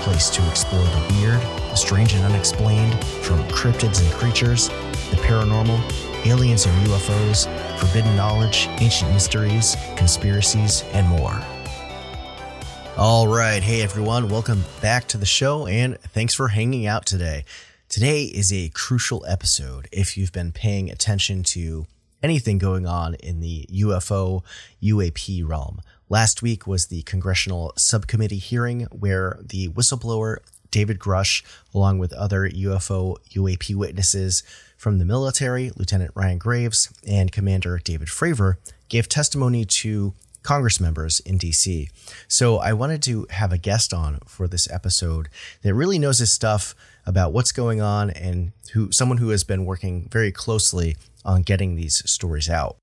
place to explore the weird, the strange and unexplained, from cryptids and creatures, the paranormal, aliens and UFOs, forbidden knowledge, ancient mysteries, conspiracies, and more. All right. Hey, everyone. Welcome back to the show, and thanks for hanging out today. Today is a crucial episode if you've been paying attention to anything going on in the UFO UAP realm. Last week was the congressional subcommittee hearing where the whistleblower David Grusch, along with other UFO UAP witnesses from the military, Lieutenant Ryan Graves and Commander David Fravor, gave testimony to Congress members in DC. So I wanted to have a guest on for this episode that really knows his stuff about what's going on and who someone who has been working very closely on getting these stories out.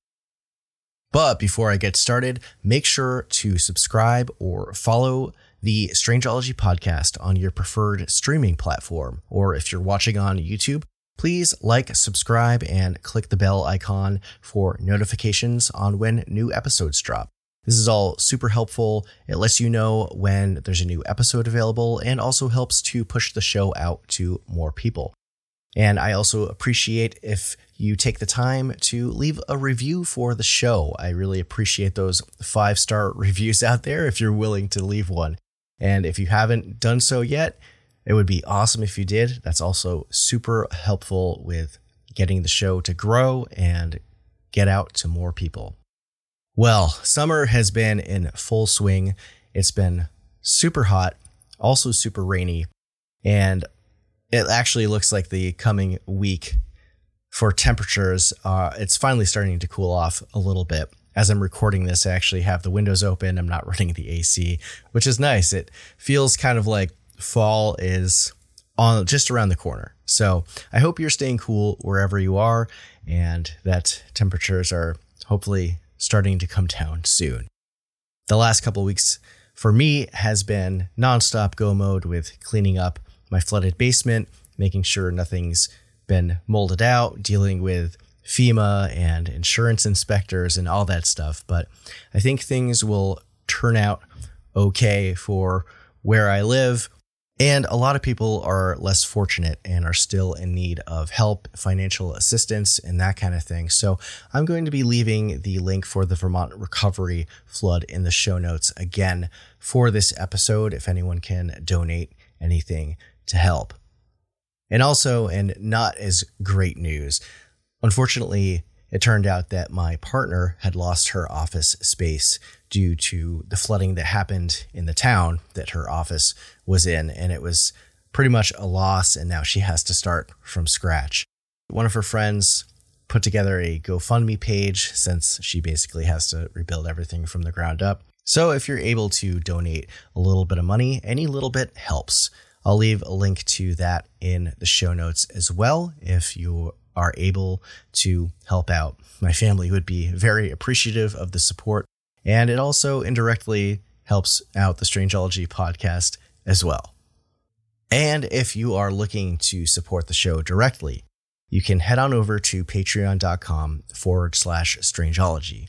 But before I get started, make sure to subscribe or follow the Strangeology podcast on your preferred streaming platform. Or if you're watching on YouTube, please like, subscribe, and click the bell icon for notifications on when new episodes drop. This is all super helpful. It lets you know when there's a new episode available and also helps to push the show out to more people. And I also appreciate if you take the time to leave a review for the show. I really appreciate those five star reviews out there if you're willing to leave one. And if you haven't done so yet, it would be awesome if you did. That's also super helpful with getting the show to grow and get out to more people. Well, summer has been in full swing. It's been super hot, also super rainy, and it actually looks like the coming week for temperatures, uh, it's finally starting to cool off a little bit. As I'm recording this, I actually have the windows open. I'm not running the AC, which is nice. It feels kind of like fall is on just around the corner. So I hope you're staying cool wherever you are and that temperatures are hopefully starting to come down soon. The last couple weeks for me has been nonstop go mode with cleaning up my flooded basement, making sure nothing's been molded out, dealing with FEMA and insurance inspectors and all that stuff. But I think things will turn out okay for where I live. And a lot of people are less fortunate and are still in need of help, financial assistance, and that kind of thing. So I'm going to be leaving the link for the Vermont recovery flood in the show notes again for this episode if anyone can donate anything to help. And also, and not as great news, unfortunately, it turned out that my partner had lost her office space due to the flooding that happened in the town that her office was in. And it was pretty much a loss. And now she has to start from scratch. One of her friends put together a GoFundMe page since she basically has to rebuild everything from the ground up. So if you're able to donate a little bit of money, any little bit helps. I'll leave a link to that in the show notes as well if you are able to help out. My family would be very appreciative of the support, and it also indirectly helps out the Strangeology podcast as well. And if you are looking to support the show directly, you can head on over to patreon.com forward slash strangeology.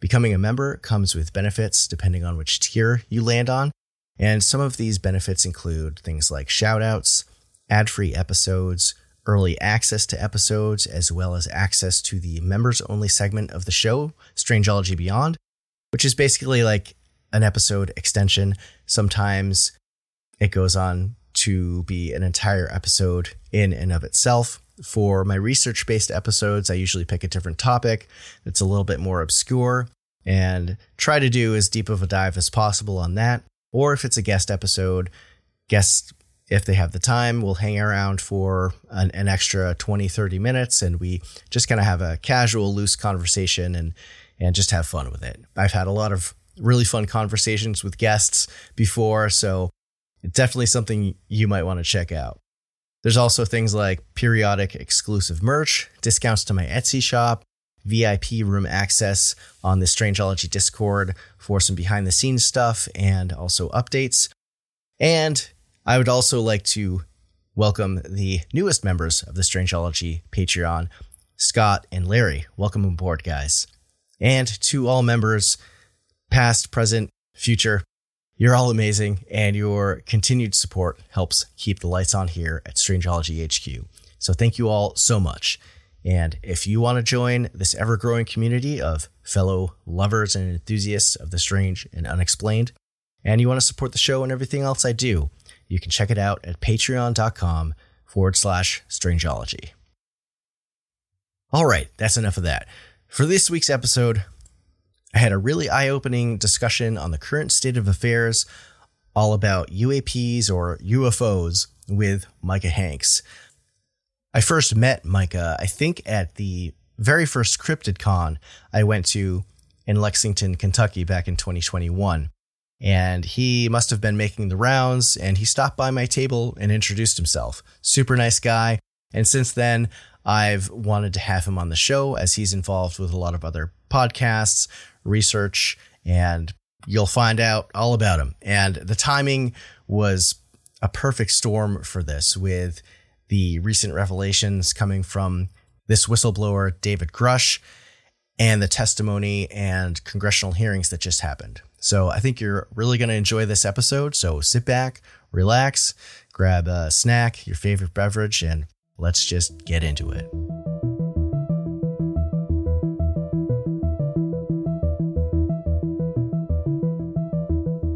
Becoming a member comes with benefits depending on which tier you land on. And some of these benefits include things like shoutouts, ad free episodes, early access to episodes, as well as access to the members only segment of the show, Strangeology Beyond, which is basically like an episode extension. Sometimes it goes on to be an entire episode in and of itself. For my research based episodes, I usually pick a different topic that's a little bit more obscure and try to do as deep of a dive as possible on that. Or if it's a guest episode, guests, if they have the time, we'll hang around for an, an extra 20, 30 minutes and we just kind of have a casual, loose conversation and, and just have fun with it. I've had a lot of really fun conversations with guests before, so definitely something you might want to check out. There's also things like periodic exclusive merch, discounts to my Etsy shop, VIP room access on the Strangeology Discord for some behind the scenes stuff and also updates. And I would also like to welcome the newest members of the Strangeology Patreon, Scott and Larry. Welcome aboard, guys. And to all members, past, present, future, you're all amazing, and your continued support helps keep the lights on here at Strangeology HQ. So thank you all so much. And if you want to join this ever growing community of fellow lovers and enthusiasts of the strange and unexplained, and you want to support the show and everything else I do, you can check it out at patreon.com forward slash strangeology. All right, that's enough of that. For this week's episode, I had a really eye opening discussion on the current state of affairs, all about UAPs or UFOs with Micah Hanks. I first met Micah, I think, at the very first Cryptid Con I went to in Lexington, Kentucky back in 2021. And he must have been making the rounds and he stopped by my table and introduced himself. Super nice guy. And since then, I've wanted to have him on the show as he's involved with a lot of other podcasts, research, and you'll find out all about him. And the timing was a perfect storm for this with the recent revelations coming from this whistleblower, David Grusch and the testimony and congressional hearings that just happened. So I think you're really going to enjoy this episode. So sit back, relax, grab a snack, your favorite beverage, and let's just get into it.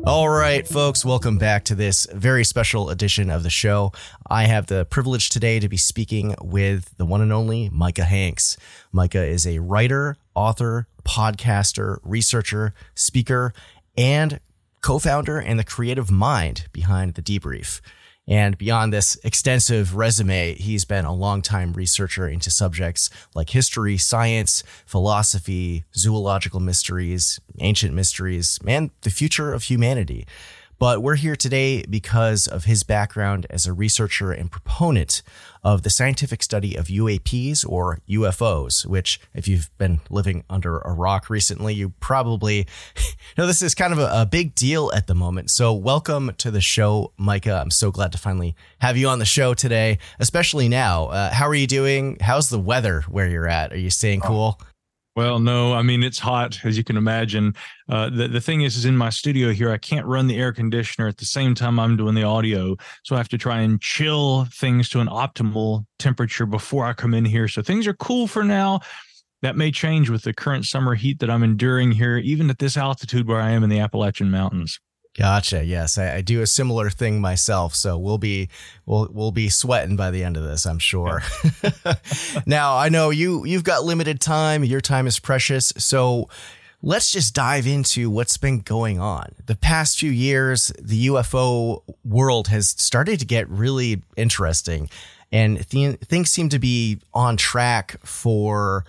All right, folks, welcome back to this very special edition of the show. I have the privilege today to be speaking with the one and only Micah Hanks. Micah is a writer, author, podcaster, researcher, speaker, and co founder and the creative mind behind The Debrief. And beyond this extensive resume, he's been a longtime researcher into subjects like history, science, philosophy, zoological mysteries, ancient mysteries, and the future of humanity. But we're here today because of his background as a researcher and proponent of the scientific study of UAPs or UFOs, which, if you've been living under a rock recently, you probably know this is kind of a, a big deal at the moment. So, welcome to the show, Micah. I'm so glad to finally have you on the show today, especially now. Uh, how are you doing? How's the weather where you're at? Are you staying cool? Oh well, no, I mean it's hot as you can imagine. Uh, the the thing is, is in my studio here, I can't run the air conditioner at the same time I'm doing the audio, so I have to try and chill things to an optimal temperature before I come in here. So things are cool for now. That may change with the current summer heat that I'm enduring here, even at this altitude where I am in the Appalachian Mountains. Gotcha. Yes, I, I, do a similar thing myself, so we'll be we'll we'll be sweating by the end of this, I'm sure. now, I know you you've got limited time. Your time is precious, so let's just dive into what's been going on. The past few years, the UFO world has started to get really interesting, and th- things seem to be on track for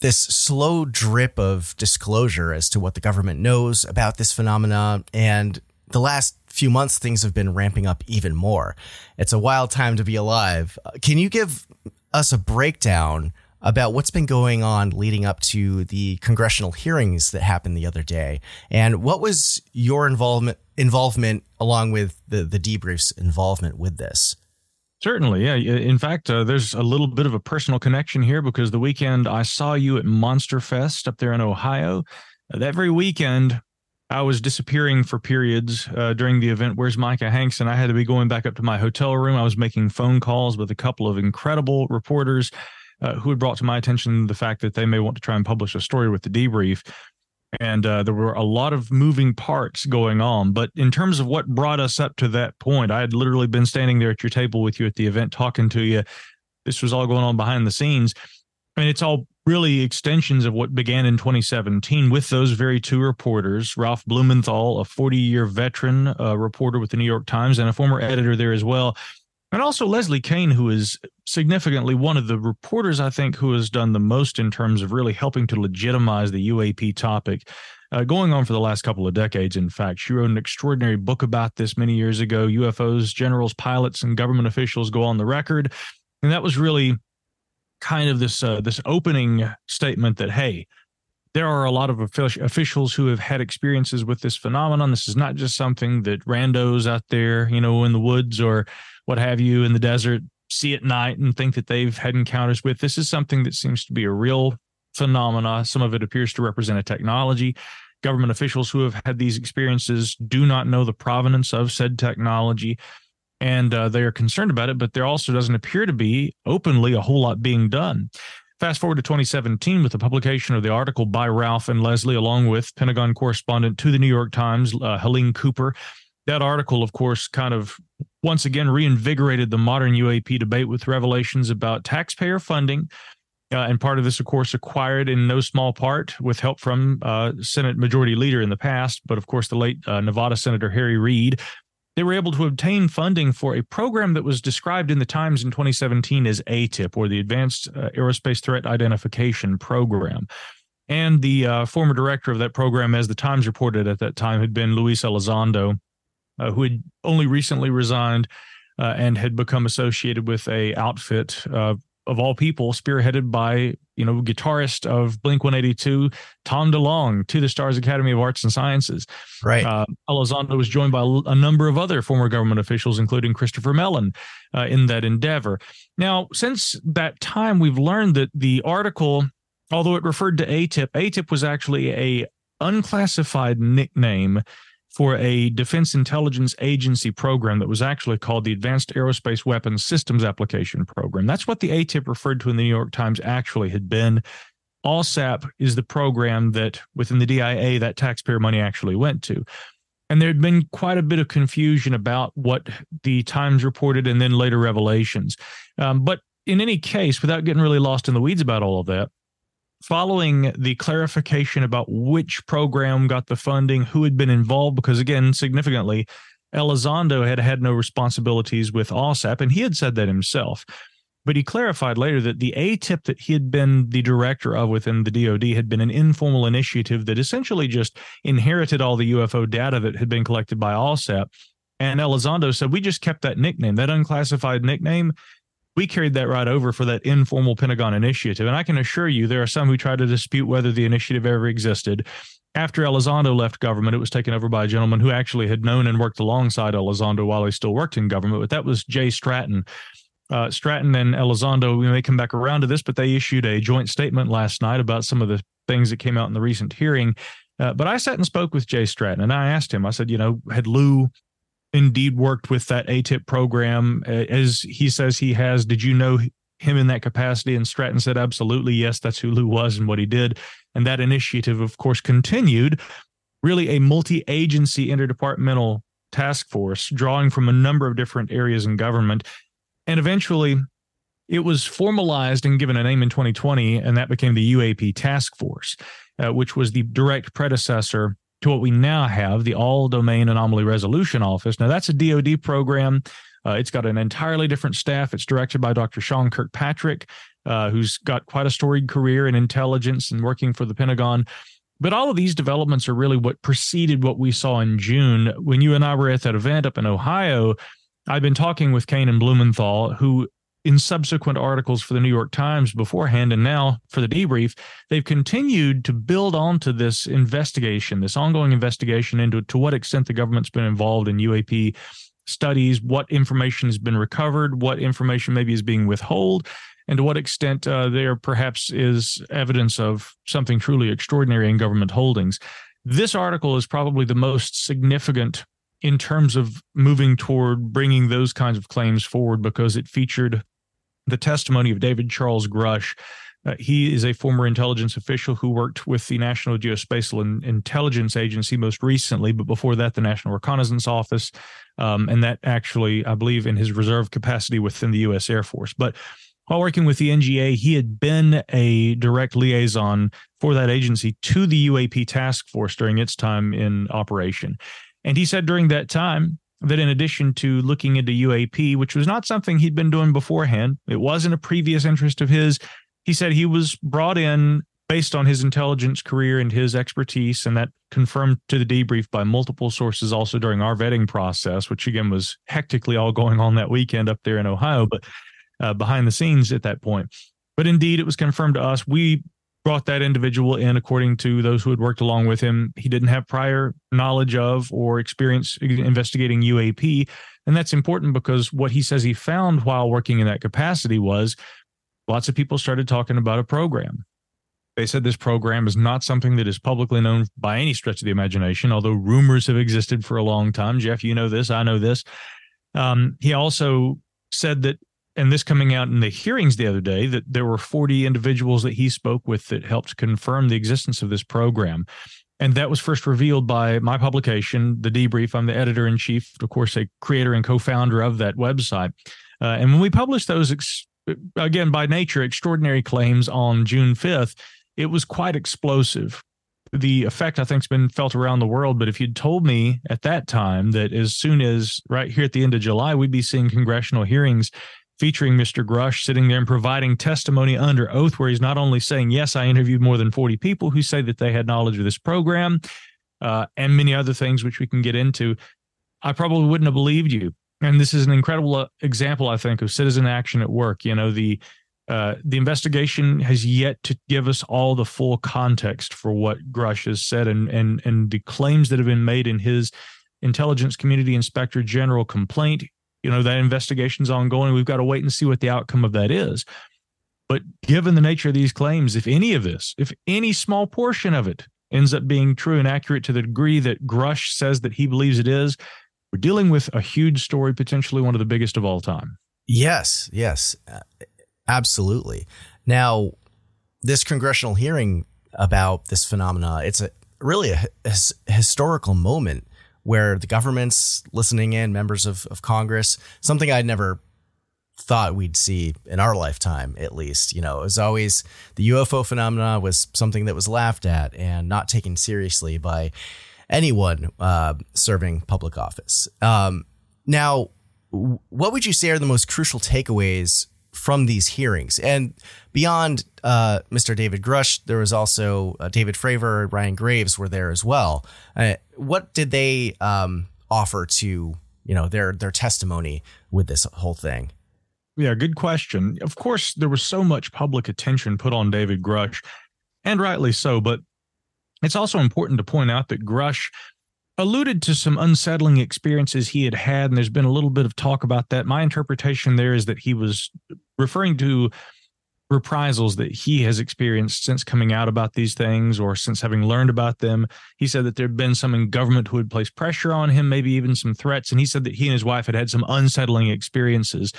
this slow drip of disclosure as to what the government knows about this phenomena. And the last few months, things have been ramping up even more. It's a wild time to be alive. Can you give us a breakdown about what's been going on leading up to the congressional hearings that happened the other day. And what was your involvement involvement along with the the debriefs involvement with this? Certainly, yeah. In fact, uh, there's a little bit of a personal connection here because the weekend I saw you at Monster Fest up there in Ohio. Uh, that very weekend, I was disappearing for periods uh, during the event. Where's Micah Hanks? And I had to be going back up to my hotel room. I was making phone calls with a couple of incredible reporters uh, who had brought to my attention the fact that they may want to try and publish a story with the debrief. And uh, there were a lot of moving parts going on. But in terms of what brought us up to that point, I had literally been standing there at your table with you at the event talking to you. This was all going on behind the scenes. I mean, it's all really extensions of what began in 2017 with those very two reporters, Ralph Blumenthal, a 40 year veteran uh, reporter with the New York Times and a former editor there as well, and also Leslie Kean, who is significantly one of the reporters, I think, who has done the most in terms of really helping to legitimize the UAP topic. Uh, going on for the last couple of decades, in fact. She wrote an extraordinary book about this many years ago UFOs, generals, pilots, and government officials go on the record. And that was really kind of this uh, this opening statement that, hey, there are a lot of officials who have had experiences with this phenomenon. This is not just something that randos out there, you know, in the woods or what have you in the desert see at night and think that they've had encounters with. This is something that seems to be a real phenomena. Some of it appears to represent a technology. Government officials who have had these experiences do not know the provenance of said technology and uh, they are concerned about it, but there also doesn't appear to be openly a whole lot being done. Fast forward to 2017 with the publication of the article by Ralph and Leslie, along with Pentagon correspondent to the New York Times, uh, Helene Cooper. That article, of course, kind of once again reinvigorated the modern UAP debate with revelations about taxpayer funding. Uh, and part of this, of course, acquired in no small part with help from uh, Senate Majority Leader in the past, but of course, the late uh, Nevada Senator Harry Reid. They were able to obtain funding for a program that was described in the Times in 2017 as ATIP, or the Advanced uh, Aerospace Threat Identification Program. And the uh, former director of that program, as the Times reported at that time, had been Luis Elizondo uh, who had only recently resigned uh, and had become associated with a outfit uh, of all people, spearheaded by you know guitarist of Blink One Eighty Two, Tom DeLonge, to the Stars Academy of Arts and Sciences. Right. Uh, Elizondo was joined by a number of other former government officials, including Christopher Mellon, uh, in that endeavor. Now, since that time, we've learned that the article, although it referred to ATIP, ATIP was actually a unclassified nickname for a Defense Intelligence Agency program that was actually called the Advanced Aerospace Weapons Systems Application Program. That's what the ATIP referred to in the New York Times actually had been. AAWSAP is the program that within the DIA that taxpayer money actually went to. And there had been quite a bit of confusion about what the Times reported and then later revelations. Um, but in any case, without getting really lost in the weeds about all of that, following the clarification about which program got the funding, who had been involved, because again, significantly, Elizondo had had no responsibilities with AAWSAP, and he had said that himself. But he clarified later that the ATIP that he had been the director of within the DoD had been an informal initiative that essentially just inherited all the UFO data that had been collected by AAWSAP. And Elizondo said, We just kept that nickname, that unclassified nickname we carried that right over for that informal Pentagon initiative. And I can assure you, there are some who try to dispute whether the initiative ever existed. After Elizondo left government, it was taken over by a gentleman who actually had known and worked alongside Elizondo while he still worked in government, but that was Jay Stratton. Uh, Stratton and Elizondo, we may come back around to this, but they issued a joint statement last night about some of the things that came out in the recent hearing. Uh, but I sat and spoke with Jay Stratton and I asked him, I said, you know, had Lou indeed worked with that ATIP program, as he says he has. Did you know him in that capacity? And Stratton said, absolutely, yes, that's who Lou was and what he did. And that initiative, of course, continued really a multi agency interdepartmental task force drawing from a number of different areas in government. And eventually, it was formalized and given a name in 2020, and that became the UAP Task Force, uh, which was the direct predecessor to what we now have, the All Domain Anomaly Resolution Office. Now, that's a DoD program. Uh, it's got an entirely different staff. It's directed by Dr. Sean Kirkpatrick, uh, who's got quite a storied career in intelligence and working for the Pentagon. But all of these developments are really what preceded what we saw in June. When you and I were at that event up in Ohio, I've been talking with Kean and Blumenthal, who in subsequent articles for the New York Times beforehand and now for the debrief, they've continued to build onto this investigation, this ongoing investigation into to what extent the government's been involved in UAP studies, what information has been recovered, what information maybe is being withheld, and to what extent uh, there perhaps is evidence of something truly extraordinary in government holdings. This article is probably the most significant in terms of moving toward bringing those kinds of claims forward because it featured the testimony of David Charles Grusch. Uh, he is a former intelligence official who worked with the National Geospatial Intelligence Agency most recently, but before that, the National Reconnaissance Office, um, and that actually, I believe, in his reserve capacity within the U.S. Air Force. But while working with the NGA, he had been a direct liaison for that agency to the UAP task force during its time in operation. And he said during that time that in addition to looking into UAP, which was not something he'd been doing beforehand, it wasn't a previous interest of his. He said he was brought in based on his intelligence career and his expertise, and that confirmed to the debrief by multiple sources also during our vetting process, which again was hectically all going on that weekend up there in Ohio, but uh, behind the scenes at that point. But indeed, it was confirmed to us. We brought that individual in according to those who had worked along with him. He didn't have prior knowledge of or experience investigating UAP. And that's important because what he says he found while working in that capacity was lots of people started talking about a program. They said this program is not something that is publicly known by any stretch of the imagination, although rumors have existed for a long time. Jeff, you know this, I know this. Um, he also said that and this coming out in the hearings the other day that there were 40 individuals that he spoke with that helped confirm the existence of this program. And that was first revealed by my publication, The Debrief. I'm the editor in chief, of course, a creator and co founder of that website. Uh, and when we published those, ex- again, by nature, extraordinary claims on June 5th, it was quite explosive. The effect, I think, has been felt around the world. But if you'd told me at that time that as soon as right here at the end of July, we'd be seeing congressional hearings featuring Mr. Grusch sitting there and providing testimony under oath, where he's not only saying, Yes, I interviewed more than 40 people who say that they had knowledge of this program uh, and many other things, which we can get into. I probably wouldn't have believed you. And this is an incredible uh, example, I think, of citizen action at work. You know, the uh, the investigation has yet to give us all the full context for what Grusch has said and and and the claims that have been made in his intelligence community inspector general complaint you know that investigation's ongoing. We've got to wait and see what the outcome of that is. But given the nature of these claims if any of this if any small portion of it ends up being true and accurate to the degree that Grusch says that he believes it is we're dealing with a huge story potentially one of the biggest of all time. Yes yes absolutely. Now this congressional hearing about this phenomena it's a really a, a historical moment where the government's listening in, members of, of Congress, something I'd never thought we'd see in our lifetime, at least. You know, it was always the UFO phenomena was something that was laughed at and not taken seriously by anyone uh, serving public office. Um, now, what would you say are the most crucial takeaways from these hearings. And beyond uh, Mr. David Grusch, there was also uh, David Fravor, Ryan Graves were there as well. Uh, what did they um, offer to you know their their testimony with this whole thing? Yeah, good question. Of course, there was so much public attention put on David Grusch, and rightly so. But it's also important to point out that Grusch alluded to some unsettling experiences he had had, and there's been a little bit of talk about that. My interpretation there is that he was referring to reprisals that he has experienced since coming out about these things or since having learned about them. He said that there had been some in government who had placed pressure on him, maybe even some threats. And he said that he and his wife had had some unsettling experiences.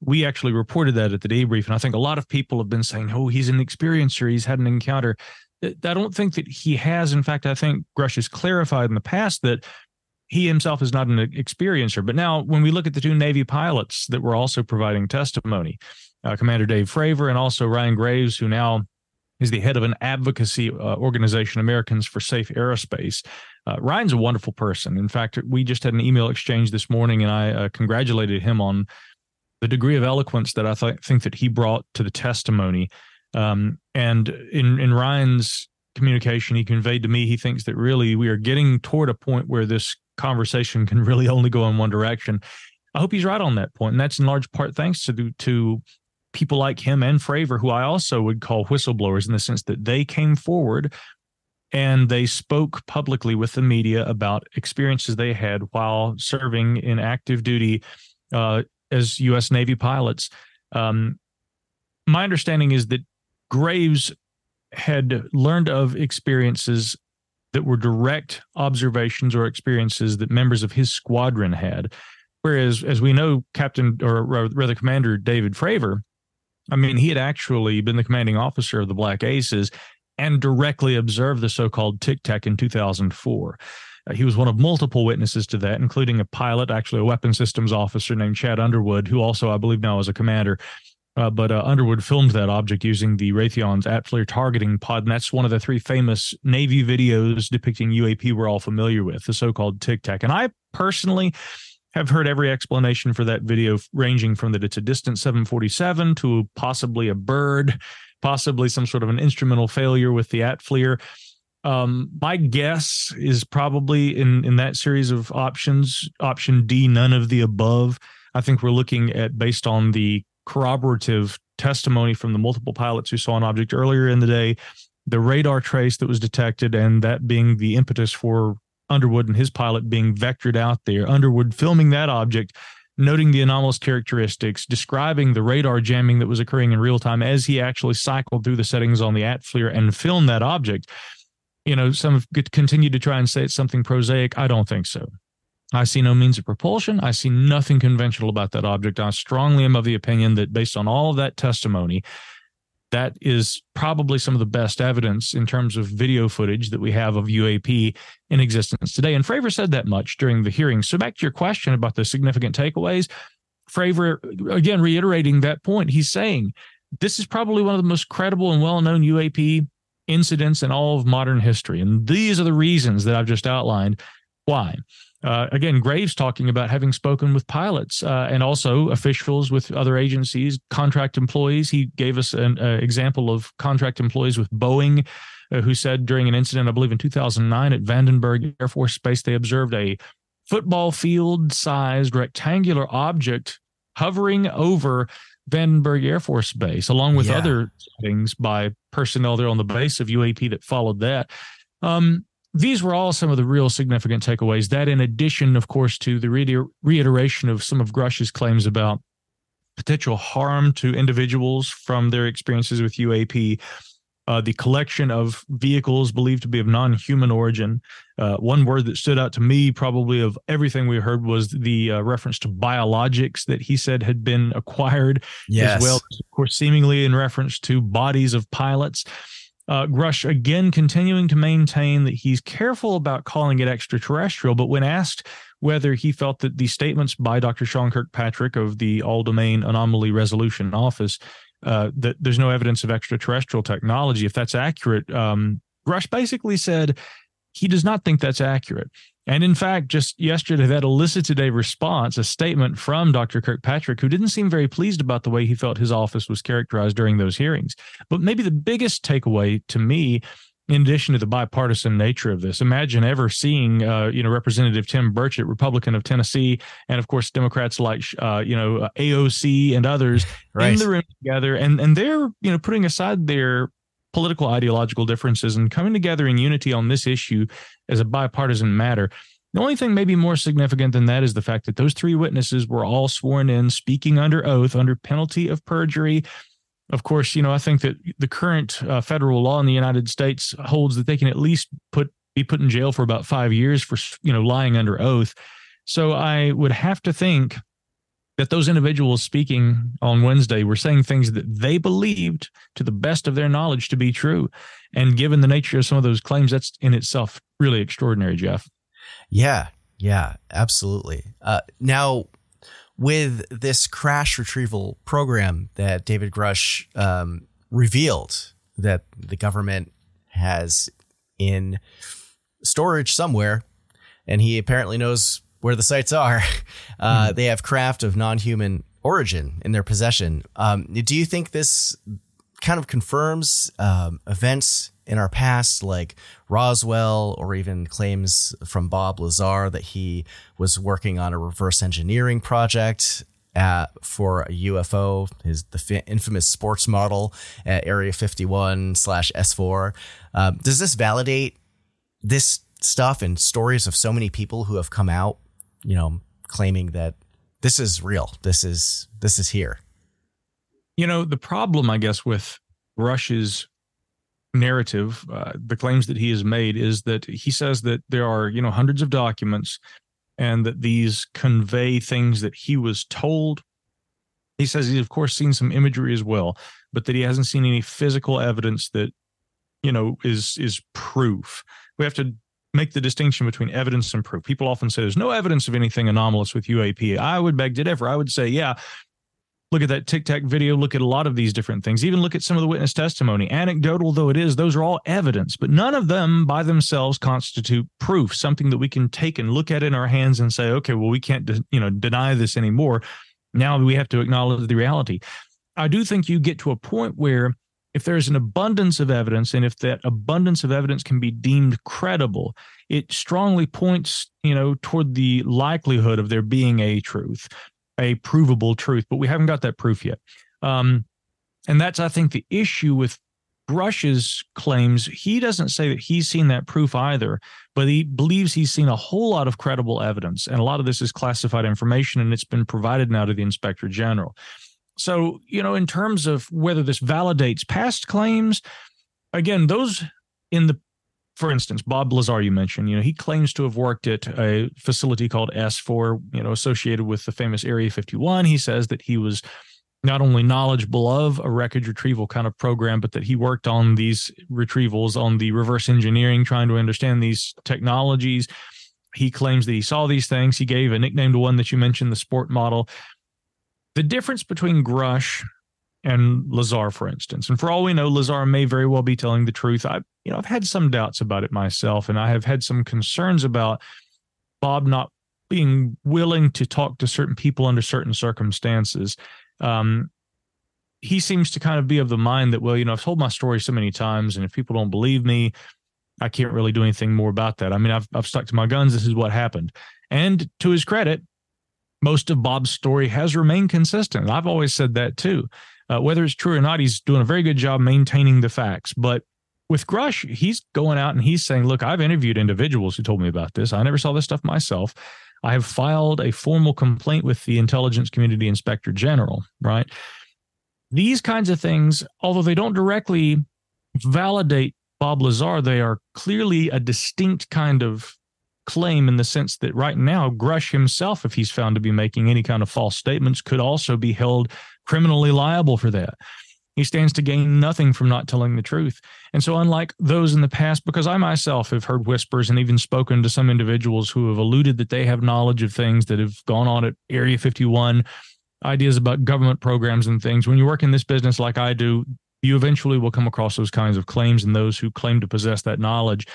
We actually reported that at the debrief. And I think a lot of people have been saying, oh, he's an experiencer. He's had an encounter. I don't think that he has. In fact, I think Grusch has clarified in the past that he himself is not an experiencer. But now, when we look at the two Navy pilots that were also providing testimony, uh, Commander Dave Fravor and also Ryan Graves, who now is the head of an advocacy uh, organization, Americans for Safe Aerospace. Uh, Ryan's a wonderful person. In fact, we just had an email exchange this morning, and I uh, congratulated him on the degree of eloquence that I th- think that he brought to the testimony. Um, and in in Ryan's communication, he conveyed to me he thinks that really we are getting toward a point where this conversation can really only go in one direction. I hope he's right on that point, and that's in large part thanks to to people like him and Fravor, who I also would call whistleblowers in the sense that they came forward and they spoke publicly with the media about experiences they had while serving in active duty uh, as U.S. Navy pilots. Um, my understanding is that Graves had learned of experiences that were direct observations or experiences that members of his squadron had. Whereas, as we know, Captain or rather Commander David Fravor, I mean, he had actually been the commanding officer of the Black Aces and directly observed the so called Tic Tac in 2004. Uh, he was one of multiple witnesses to that, including a pilot, actually a weapon systems officer named Chad Underwood, who also, I believe, now is a commander. Uh, but uh, Underwood filmed that object using the Raytheon's ATFLIR targeting pod, and that's one of the three famous Navy videos depicting UAP we're all familiar with, the so-called Tic Tac. And I personally have heard every explanation for that video, ranging from that it's a distant 747 to possibly a bird, possibly some sort of an instrumental failure with the ATFLIR. Um, my guess is probably in in that series of options, option D, none of the above. I think we're looking at based on the corroborative testimony from the multiple pilots who saw an object earlier in the day, the radar trace that was detected, and that being the impetus for Underwood and his pilot being vectored out there. Underwood filming that object, noting the anomalous characteristics, describing the radar jamming that was occurring in real time as he actually cycled through the settings on the ATFLIR and filmed that object. You know, some have continued to try and say it's something prosaic. I don't think so. I see no means of propulsion. I see nothing conventional about that object. I strongly am of the opinion that based on all of that testimony, that is probably some of the best evidence in terms of video footage that we have of UAP in existence today. And Fravor said that much during the hearing. So back to your question about the significant takeaways, Fravor, again, reiterating that point, he's saying this is probably one of the most credible and well-known UAP incidents in all of modern history. And these are the reasons that I've just outlined why. Uh, again, Graves talking about having spoken with pilots uh, and also officials with other agencies, contract employees. He gave us an uh, example of contract employees with Boeing uh, who said during an incident, I believe in 2009 at Vandenberg Air Force Base, they observed a football field sized rectangular object hovering over Vandenberg Air Force Base, along with yeah. other things by personnel there on the base of UAP that followed that. Um, these were all some of the real significant takeaways. That, in addition, of course, to the reiteration of some of Grusch's claims about potential harm to individuals from their experiences with UAP, uh, the collection of vehicles believed to be of non-human origin. Uh, one word that stood out to me, probably of everything we heard, was the uh, reference to biologics that he said had been acquired, yes. as well as, of course, seemingly in reference to bodies of pilots. Uh, Grusch again continuing to maintain that he's careful about calling it extraterrestrial, but when asked whether he felt that the statements by Dr. Sean Kirkpatrick of the All Domain Anomaly Resolution Office uh, that there's no evidence of extraterrestrial technology, if that's accurate, um, Grusch basically said he does not think that's accurate. And in fact, just yesterday, that elicited a response, a statement from Dr. Kirkpatrick, who didn't seem very pleased about the way he felt his office was characterized during those hearings. But maybe the biggest takeaway to me, in addition to the bipartisan nature of this, imagine ever seeing, uh, you know, Representative Tim Burchett, Republican of Tennessee, and of course Democrats like, uh, you know, AOC and others right. in the room together, and and they're, you know, putting aside their political ideological differences and coming together in unity on this issue as a bipartisan matter. The only thing maybe more significant than that is the fact that those three witnesses were all sworn in, speaking under oath, under penalty of perjury. Of course, you know, I think that the current uh, federal law in the United States holds that they can at least put be put in jail for about five years for you know lying under oath. So I would have to think that those individuals speaking on Wednesday were saying things that they believed to the best of their knowledge to be true. And given the nature of some of those claims, that's in itself really extraordinary, Jeff. Yeah, yeah, absolutely. Uh, now, with this crash retrieval program that David Grusch um, revealed that the government has in storage somewhere, and he apparently knows where the sites are, uh, mm. they have craft of non-human origin in their possession. Um, do you think this kind of confirms um, events in our past, like Roswell, or even claims from Bob Lazar that he was working on a reverse engineering project at, for a UFO, his the infamous sports model at Area 51 slash S4. Um, does this validate this stuff and stories of so many people who have come out, you know, claiming that this is real, this is this is here? You know, the problem, I guess, with Grusch's narrative, uh, the claims that he has made is that he says that there are, you know, hundreds of documents and that these convey things that he was told. He says he's, of course, seen some imagery as well, but that he hasn't seen any physical evidence that, you know, is is proof. We have to make the distinction between evidence and proof. People often say there's no evidence of anything anomalous with UAP. I would beg to differ. I would say, yeah, look at that tic tac video look at a lot of these different things even look at some of the witness testimony anecdotal though it is those are all evidence but none of them by themselves constitute proof something that we can take and look at in our hands and say okay well we can't you know deny this anymore now we have to acknowledge the reality i do think you get to a point where if there's an abundance of evidence and if that abundance of evidence can be deemed credible it strongly points you know toward the likelihood of there being a truth a provable truth, but we haven't got that proof yet. Um, and that's, I think, the issue with Grusch's claims. He doesn't say that he's seen that proof either, but he believes he's seen a whole lot of credible evidence. And a lot of this is classified information, and it's been provided now to the inspector general. So, you know, in terms of whether this validates past claims, again, those in the for instance, Bob Lazar, you mentioned, you know, he claims to have worked at a facility called S4, you know, associated with the famous Area 51. He says that he was not only knowledgeable of a wreckage retrieval kind of program, but that he worked on these retrievals on the reverse engineering, trying to understand these technologies. He claims that he saw these things. He gave a nickname to one that you mentioned, the sport model. The difference between Grusch and Lazar, for instance. And for all we know, Lazar may very well be telling the truth. I, you know, I've had some doubts about it myself, and I have had some concerns about Bob not being willing to talk to certain people under certain circumstances. Um, he seems to kind of be of the mind that, well, you know, I've told my story so many times, and if people don't believe me, I can't really do anything more about that. I mean, I've I've stuck to my guns. This is what happened. And to his credit, most of Bob's story has remained consistent. I've always said that too. Uh, whether it's true or not, he's doing a very good job maintaining the facts. But with Grusch, he's going out and he's saying, Look, I've interviewed individuals who told me about this. I never saw this stuff myself. I have filed a formal complaint with the Intelligence Community Inspector General, right? These kinds of things, although they don't directly validate Bob Lazar, they are clearly a distinct kind of claim in the sense that right now, Grusch himself, if he's found to be making any kind of false statements, could also be held criminally liable for that. He stands to gain nothing from not telling the truth. And so, unlike those in the past, because I myself have heard whispers and even spoken to some individuals who have alluded that they have knowledge of things that have gone on at Area 51, ideas about government programs and things. When you work in this business like I do, you eventually will come across those kinds of claims and those who claim to possess that knowledge.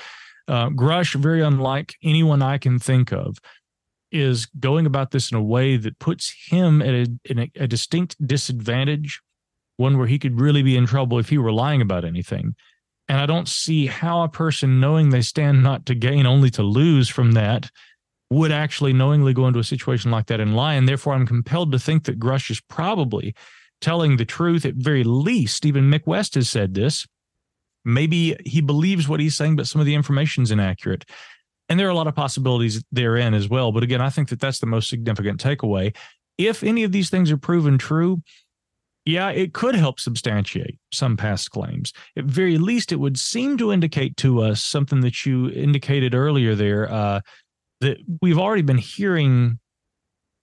Uh, Grusch, very unlike anyone I can think of, is going about this in a way that puts him at a, a, a distinct disadvantage, one where he could really be in trouble if he were lying about anything. And I don't see how a person knowing they stand not to gain, only to lose from that, would actually knowingly go into a situation like that and lie. And therefore, I'm compelled to think that Grusch is probably telling the truth at very least. Even Mick West has said this. Maybe he believes what he's saying, but some of the information is inaccurate. And there are a lot of possibilities therein as well. But again, I think that that's the most significant takeaway. If any of these things are proven true, yeah, it could help substantiate some past claims. At very least, it would seem to indicate to us something that you indicated earlier there uh, that we've already been hearing,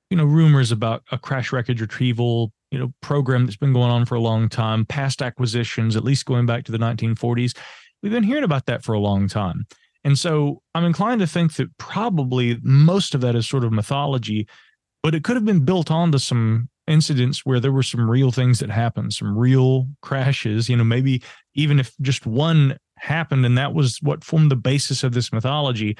you know, rumors about a crash wreckage retrieval, you know, program that's been going on for a long time, past acquisitions, at least going back to the 1940s. We've been hearing about that for a long time. And so I'm inclined to think that probably most of that is sort of mythology, but it could have been built onto some incidents where there were some real things that happened, some real crashes, you know, maybe even if just one happened and that was what formed the basis of this mythology,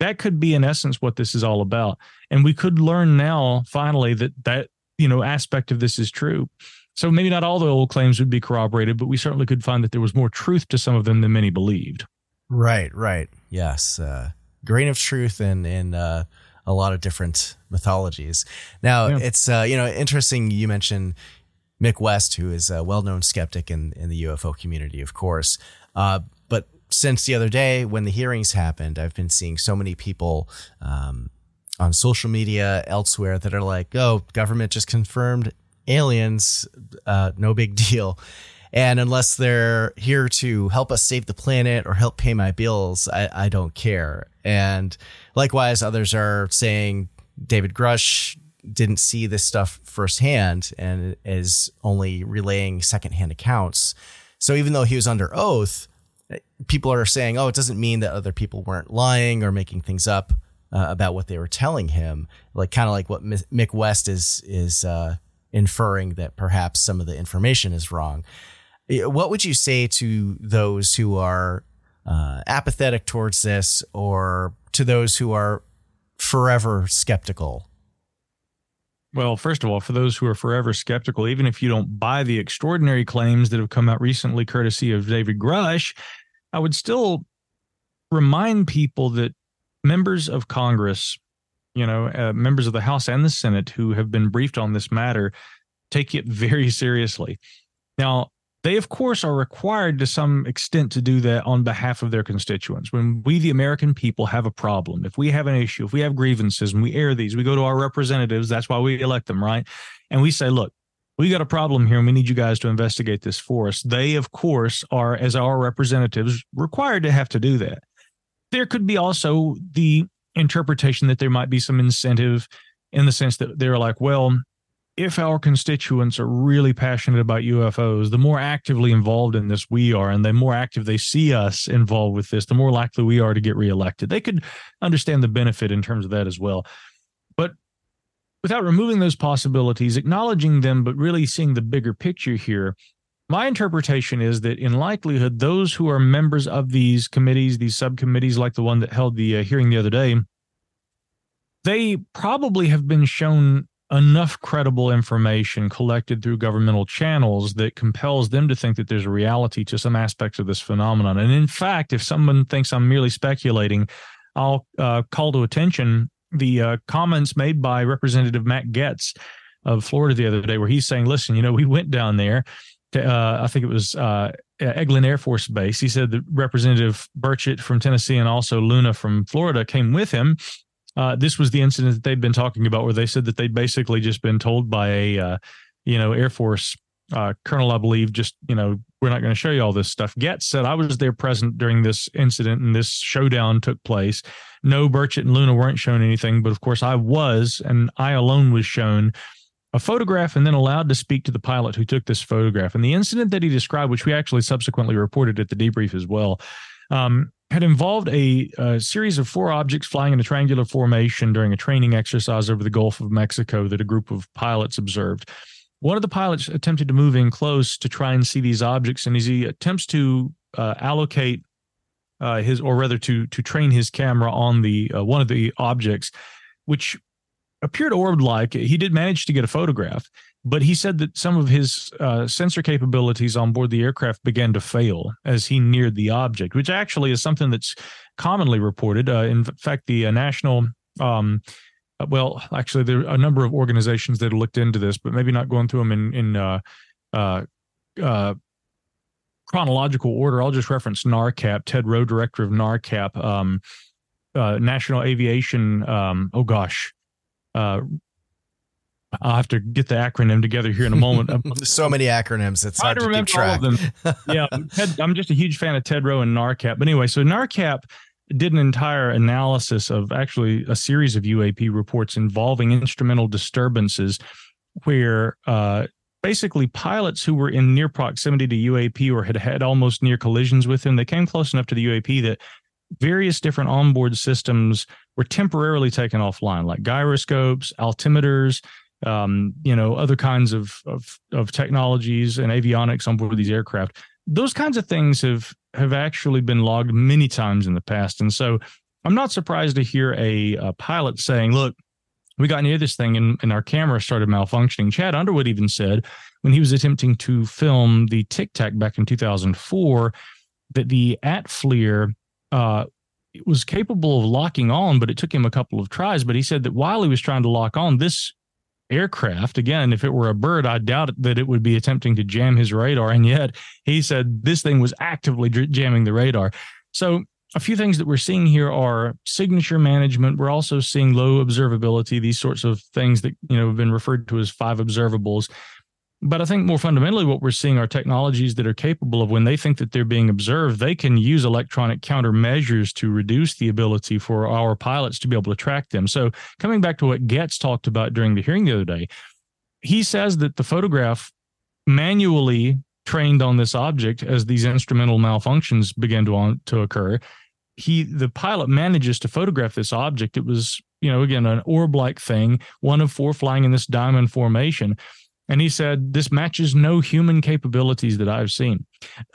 that could be in essence what this is all about. And we could learn now finally that that, you know, aspect of this is true. So maybe not all the old claims would be corroborated, but we certainly could find that there was more truth to some of them than many believed. Right, right. Yes. Uh, grain of truth in, in uh, a lot of different mythologies. Now, yeah. it's, uh, you know, interesting you mentioned Mick West, who is a well known skeptic in, in the UFO community, of course. Uh, but since the other day when the hearings happened, I've been seeing so many people um, on social media elsewhere that are like, oh, government just confirmed aliens, uh, no big deal. And unless they're here to help us save the planet or help pay my bills, I, I don't care. And likewise, others are saying David Grusch didn't see this stuff firsthand and is only relaying secondhand accounts. So even though he was under oath, people are saying, oh, it doesn't mean that other people weren't lying or making things up uh, about what they were telling him. Like kind of like what Mick West is is uh, inferring that perhaps some of the information is wrong. What would you say to those who are uh, apathetic towards this, or to those who are forever skeptical? Well, first of all, for those who are forever skeptical, even if you don't buy the extraordinary claims that have come out recently, courtesy of David Grusch, I would still remind people that members of Congress you know, uh, members of the House and the Senate who have been briefed on this matter take it very seriously. Now, they, of course, are required to some extent to do that on behalf of their constituents. When we, the American people, have a problem, if we have an issue, if we have grievances and we air these, we go to our representatives. That's why we elect them, right? And we say, look, we got a problem here and we need you guys to investigate this for us. They, of course, are, as our representatives, required to have to do that. There could be also the interpretation that there might be some incentive in the sense that they're like, well, if our constituents are really passionate about UFOs, the more actively involved in this we are, and the more active they see us involved with this, the more likely we are to get reelected. They could understand the benefit in terms of that as well. But without removing those possibilities, acknowledging them, but really seeing the bigger picture here, my interpretation is that in likelihood, those who are members of these committees, these subcommittees, like the one that held the uh, hearing the other day, they probably have been shown enough credible information collected through governmental channels that compels them to think that there's a reality to some aspects of this phenomenon. And in fact, if someone thinks I'm merely speculating, I'll uh, call to attention the uh, comments made by Representative Matt Gaetz of Florida the other day, where he's saying, listen, you know, we went down there uh, I think it was uh, Eglin Air Force Base. He said that Representative Burchett from Tennessee and also Luna from Florida came with him. Uh, this was the incident that they'd been talking about, where they said that they'd basically just been told by a, uh, you know, Air Force uh, colonel, I believe, just you know, we're not going to show you all this stuff. Gaetz said I was there present during this incident and this showdown took place. No, Burchett and Luna weren't shown anything, but of course I was, and I alone was shown a photograph and then allowed to speak to the pilot who took this photograph. And the incident that he described, which we actually subsequently reported at the debrief as well, um, had involved a, a, series of four objects flying in a triangular formation during a training exercise over the Gulf of Mexico that a group of pilots observed. One of the pilots attempted to move in close to try and see these objects, and as he attempts to uh, allocate uh, his, or rather to to train his camera on the uh, one of the objects, which appeared orb like. He did manage to get a photograph, but he said that some of his uh, sensor capabilities on board the aircraft began to fail as he neared the object, which actually is something that's commonly reported. Uh, in fact, the uh, National, um, uh, well, actually, there are a number of organizations that looked into this, but maybe not going through them in in uh, uh, chronological order. I'll just reference NARCAP. Ted Roe, director of NARCAP. Um, National Aviation. Um, oh gosh, uh, I'll have to get the acronym together here in a moment. There's so many acronyms. It's hard to, to remember keep track. all of them. yeah, Ted, I'm just a huge fan of Ted Roe and NARCAP. But anyway, so NARCAP did an entire analysis of actually a series of UAP reports involving instrumental disturbances, where uh, basically pilots who were in near proximity to UAP or had had almost near collisions with them, they came close enough to the UAP that various different onboard systems were temporarily taken offline, like gyroscopes, altimeters, um, you know, other kinds of, of, of technologies and avionics on board these aircraft. Those kinds of things have have actually been logged many times in the past, and so I'm not surprised to hear a, a pilot saying, "Look, we got near this thing and, and our camera started malfunctioning. Chad Underwood even said when he was attempting to film the Tic Tac back in 2004 that the ATFLIR uh, was capable of locking on, but it took him a couple of tries. But he said that while he was trying to lock on, this aircraft, again, if it were a bird, I doubt that it would be attempting to jam his radar. And yet he said this thing was actively jamming the radar. So a few things that we're seeing here are signature management. We're also seeing low observability, these sorts of things that you know have been referred to as five observables. But I think more fundamentally, what we're seeing are technologies that are capable of when they think that they're being observed, they can use electronic countermeasures to reduce the ability for our pilots to be able to track them. So, coming back to what Gaetz talked about during the hearing the other day, he says that the photograph manually trained on this object as these instrumental malfunctions began to, on, to occur. He the pilot manages to photograph this object. It was you know again an orb like thing one of four flying in this diamond formation and he said this matches no human capabilities that i've seen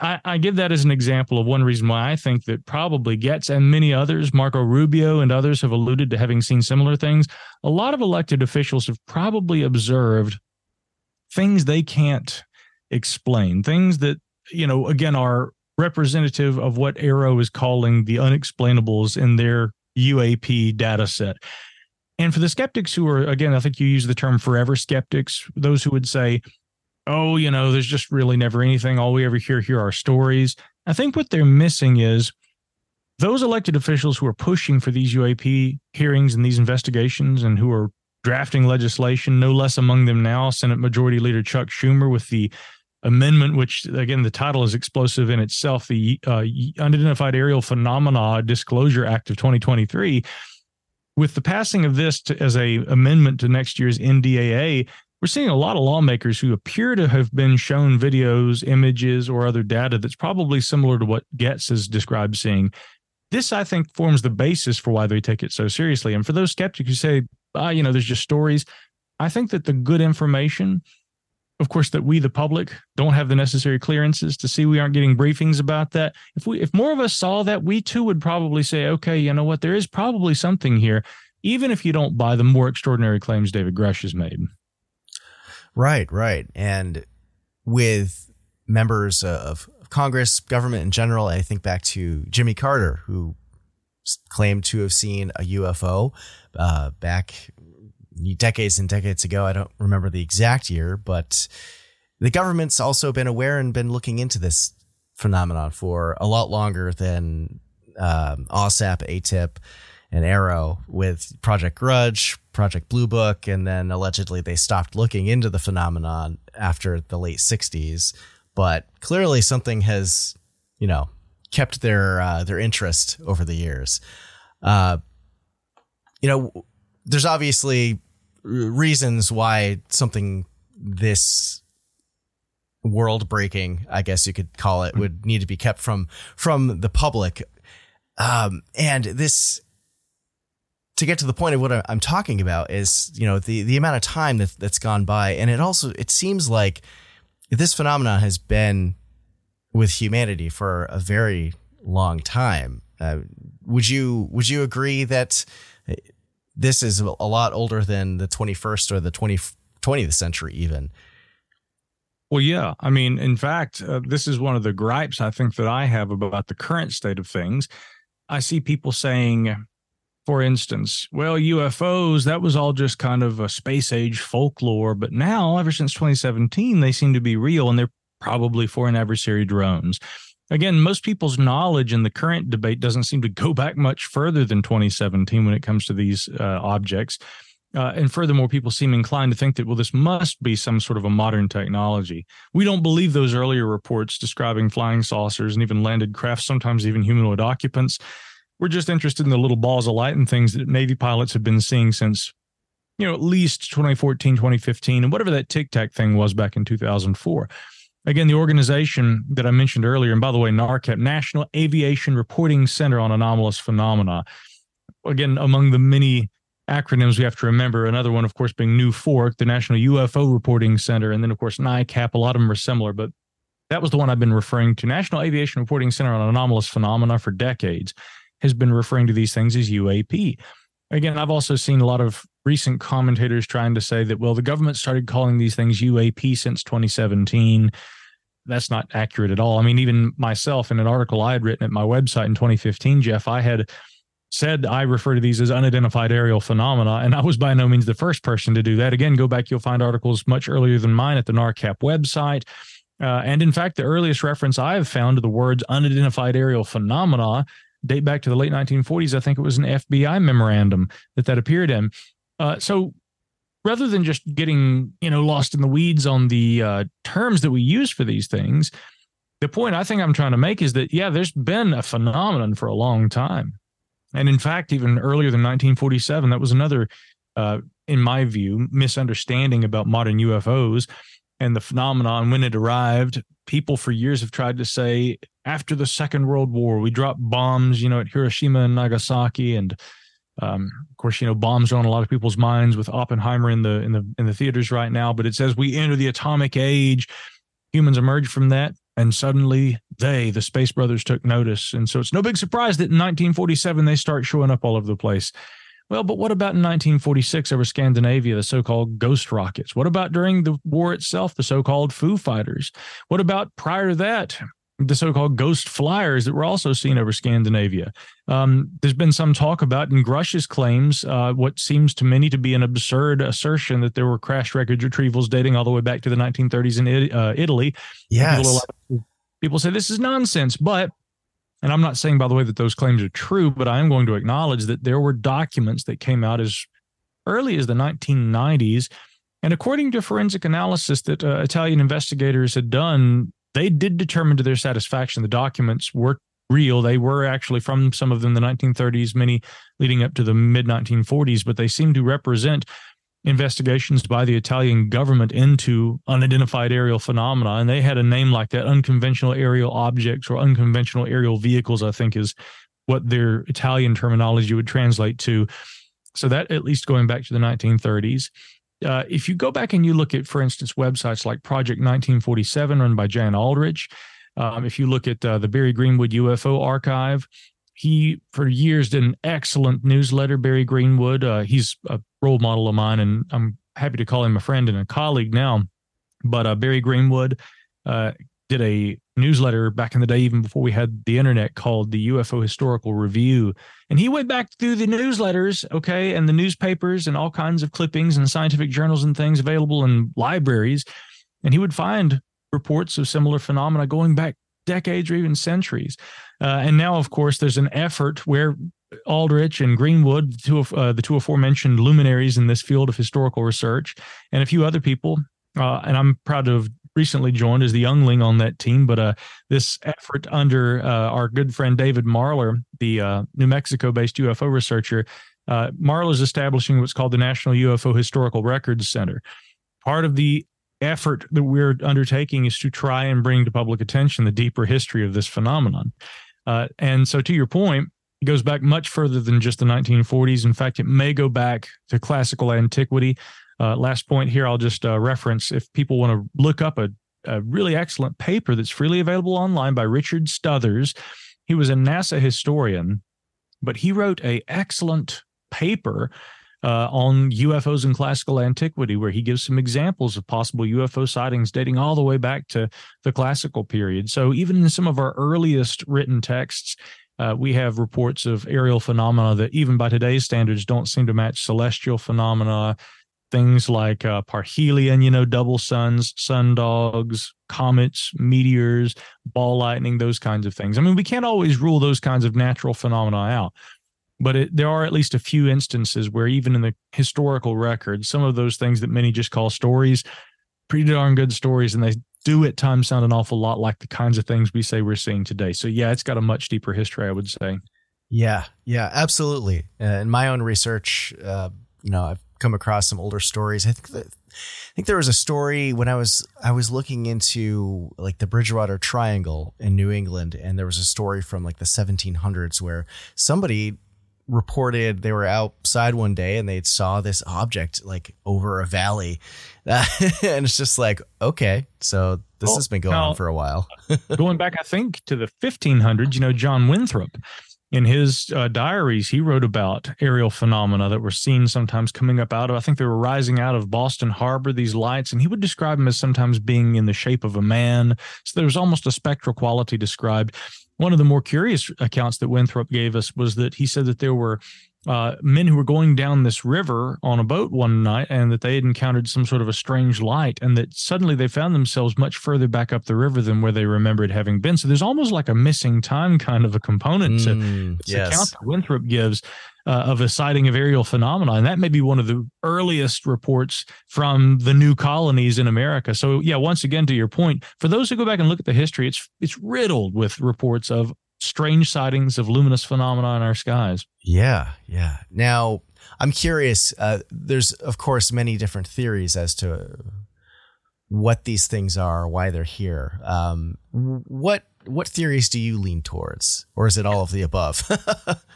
I, I, give that as an example of one reason why i think that probably Gaetz and many others marco rubio and others have alluded to having seen similar things a lot of elected officials have probably observed things they can't explain things that you know again are representative of what AARO is calling the unexplainables in their UAP data set. And for the skeptics who are, again, I think you use the term forever skeptics, those who would say, oh, you know, there's just really never anything. All we ever hear here are stories. I think what they're missing is those elected officials who are pushing for these UAP hearings and these investigations and who are drafting legislation, no less among them now, Senate Majority Leader Chuck Schumer with the amendment, which again, the title is explosive in itself, the uh, Unidentified Aerial Phenomena Disclosure Act of 2023. With the passing of this to, as a amendment to next year's NDAA, we're seeing a lot of lawmakers who appear to have been shown videos, images, or other data that's probably similar to what Gaetz has described seeing. This, I think, forms the basis for why they take it so seriously. And for those skeptics who say, ah, you know, there's just stories, I think that the good information of course that we the public don't have the necessary clearances to see. We aren't getting briefings about that. If we if more of us saw that we too would probably say okay you know what? There is probably something here even if you don't buy the more extraordinary claims david grusch has made. Right right. And with members of congress government in general i think back to jimmy carter who claimed to have seen a ufo uh, back decades and decades ago. I don't remember the exact year, but the government's also been aware and been looking into this phenomenon for a lot longer than um, AAWSAP, AATIP, and AARO with Project Grudge, Project Blue Book, and then allegedly they stopped looking into the phenomenon after the late 60s. But clearly something has, you know, kept their uh, their interest over the years. Uh, you know, there's obviously reasons why something this world breaking, I guess you could call it, would need to be kept from from the public. Um, and this to get to the point of what I'm talking about is, you know, the the amount of time that that's gone by, and it also it seems like this phenomenon has been with humanity for a very long time. Uh, would you would you agree that this is a lot older than the 21st or the 20, 20th century even. Well, yeah. I mean, in fact, uh, this is one of the gripes I think that I have about the current state of things. I see people saying, for instance, well, UFOs, that was all just kind of a space age folklore. But now, ever since 2017, they seem to be real and they're probably foreign adversary drones again, most people's knowledge in the current debate doesn't seem to go back much further than 2017 when it comes to these uh, objects. Uh, and furthermore, people seem inclined to think that, well, this must be some sort of a modern technology. We don't believe those earlier reports describing flying saucers and even landed craft, sometimes even humanoid occupants. We're just interested in the little balls of light and things that Navy pilots have been seeing since, you know, at least 2014, 2015, and whatever that tic tac thing was back in 2004. Again, the organization that I mentioned earlier, and by the way, NARCAP, National Aviation Reporting Center on Anomalous Phenomena. Again, among the many acronyms we have to remember, another one, of course, being NUFORC, the National UFO Reporting Center, and then, of course, NICAP. A lot of them are similar, but that was the one I've been referring to. National Aviation Reporting Center on Anomalous Phenomena for decades has been referring to these things as UAP. Again, I've also seen a lot of recent commentators trying to say that, well, the government started calling these things UAP since 2017. That's not accurate at all. I mean, even myself in an article I had written at my website in 2015, Jeff, I had said I refer to these as unidentified aerial phenomena, and I was by no means the first person to do that. Again, go back, you'll find articles much earlier than mine at the NARCAP website. Uh, and in fact, the earliest reference I have found to the words unidentified aerial phenomena date back to the late 1940s. I think it was an FBI memorandum that that appeared in. Uh, so rather than just getting you know lost in the weeds on the uh, terms that we use for these things, the point I think I'm trying to make is that yeah, there's been a phenomenon for a long time, and in fact, even earlier than 1947, that was another, uh, in my view, misunderstanding about modern UFOs and the phenomenon when it arrived. People for years have tried to say after the Second World War, we dropped bombs, you know, at Hiroshima and Nagasaki, and um, course, you know, bombs are on a lot of people's minds with Oppenheimer in the in the in the theaters right now. But it says we enter the atomic age. Humans emerge from that, and suddenly they, the Space Brothers, took notice. And so it's no big surprise that in 1947 they start showing up all over the place. Well, but what about in 1946 over Scandinavia, the so called ghost rockets? What about during the war itself, the so called Foo Fighters? What about prior to that, the so-called ghost flyers that were also seen over Scandinavia. Um, there's been some talk about in Grusch's claims uh, what seems to many to be an absurd assertion that there were crash wreckage retrievals dating all the way back to the 1930s in uh, Italy. Yes. People, people say this is nonsense, but and I'm not saying by the way that those claims are true, but I am going to acknowledge that there were documents that came out as early as the 1990s. And according to forensic analysis that uh, Italian investigators had done they did determine to their satisfaction the documents were real. They were actually from some of them the 1930s, many leading up to the mid 1940s, but they seem to represent investigations by the Italian government into unidentified aerial phenomena. And they had a name like that unconventional aerial objects or unconventional aerial vehicles, I think is what their Italian terminology would translate to. So that at least going back to the 1930s. Uh, if you go back and you look at, for instance, websites like Project 1947, run by Jan Aldrich, um, if you look at uh, the Barry Greenwood UFO Archive, he for years did an excellent newsletter. Barry Greenwood, uh, he's a role model of mine, and I'm happy to call him a friend and a colleague now. But uh, Barry Greenwood uh, did a newsletter back in the day, even before we had the internet, called the UFO Historical Review. And he went back through the newsletters, okay, and the newspapers and all kinds of clippings and scientific journals and things available in libraries. And he would find reports of similar phenomena going back decades or even centuries. Uh, and now, of course, there's an effort where Aldrich and Greenwood, the two, of, uh, the two aforementioned luminaries in this field of historical research, and a few other people, uh, and I'm proud to have recently joined as the youngling on that team. But uh, this effort under uh, our good friend David Marler, the uh, New Mexico based UFO researcher, uh, Marler is establishing what's called the National UFO Historical Records Center. Part of the effort that we're undertaking is to try and bring to public attention the deeper history of this phenomenon. Uh, and so, to your point, it goes back much further than just the 1940s. In fact, it may go back to classical antiquity. Uh, last point here, I'll just uh, reference if people want to look up a, a, really excellent paper that's freely available online by Richard Stothers. He was a NASA historian, but he wrote a excellent paper uh, on UFOs in classical antiquity, where he gives some examples of possible UFO sightings dating all the way back to the classical period. So even in some of our earliest written texts, uh, we have reports of aerial phenomena that, even by today's standards, don't seem to match celestial phenomena, things like uh, parhelion, you know, double suns, sun dogs, comets, meteors, ball lightning, those kinds of things. I mean, we can't always rule those kinds of natural phenomena out, but it, there are at least a few instances where, even in the historical record, some of those things that many just call stories, pretty darn good stories, and they do at times sound an awful lot like the kinds of things we say we're seeing today. So, yeah, it's got a much deeper history, I would say. Yeah, yeah, absolutely. Uh, in my own research, uh, you know, I've come across some older stories. I think that, I think there was a story when I was I was looking into like the Bridgewater Triangle in New England, and there was a story from like the 1700s where somebody reported they were outside one day and they saw this object like over a valley, uh, and it's just like okay, so this well, has been going now, on for a while. going back, I think to the 1500s, you know, John Winthrop in his uh, diaries, he wrote about aerial phenomena that were seen sometimes coming up out of, I think they were rising out of Boston Harbor, these lights, and he would describe them as sometimes being in the shape of a man. So there was almost a spectral quality described. One of the more curious accounts that Winthrop gave us was that he said that there were uh, men who were going down this river on a boat one night and that they had encountered some sort of a strange light and that suddenly they found themselves much further back up the river than where they remembered having been. So there's almost like a missing time kind of a component to mm, this yes. account that Winthrop gives uh, of a sighting of aerial phenomena. And that may be one of the earliest reports from the new colonies in America. So yeah, once again, to your point, for those who go back and look at the history, it's it's riddled with reports of strange sightings of luminous phenomena in our skies. Yeah, yeah. Now, I'm curious. Uh, there's, of course, many different theories as to what these things are, why they're here. Um, what what theories do you lean towards, or is it all of the above?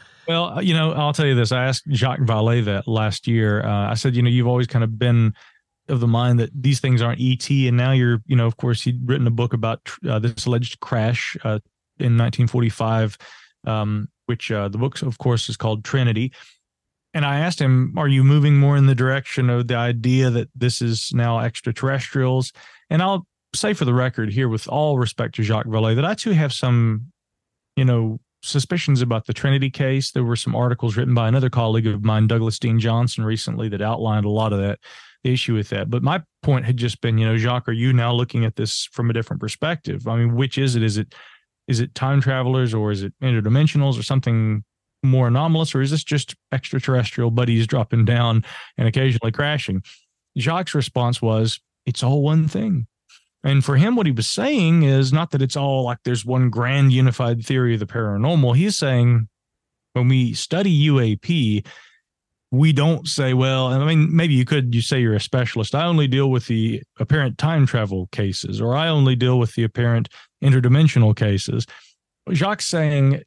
well, you know, I'll tell you this. I asked Jacques Vallée that last year. Uh, I said, you know, you've always kind of been of the mind that these things aren't ET, and now you're, you know, of course, he'd written a book about uh, this alleged crash uh, in 1945, um, which uh, the book, of course, is called Trinity. And I asked him, Are you moving more in the direction of the idea that this is now extraterrestrials? And I'll say for the record here, with all respect to Jacques Vallée, that I too have some, you know, suspicions about the Trinity case. There were some articles written by another colleague of mine, Douglas Dean Johnson, recently that outlined a lot of that issue with that. But my point had just been, you know, Jacques, are you now looking at this from a different perspective? I mean, which is it? Is it is it time travelers or is it interdimensionals or something more anomalous or is this just extraterrestrial buddies dropping down and occasionally crashing? Jacques response was it's all one thing. And for him what he was saying is not that it's all like there's one grand unified theory of the paranormal. He's saying when we study uap we don't say, well, I mean, maybe you could you say you're a specialist. I only deal with the apparent time travel cases, or I only deal with the apparent interdimensional cases. Jacques saying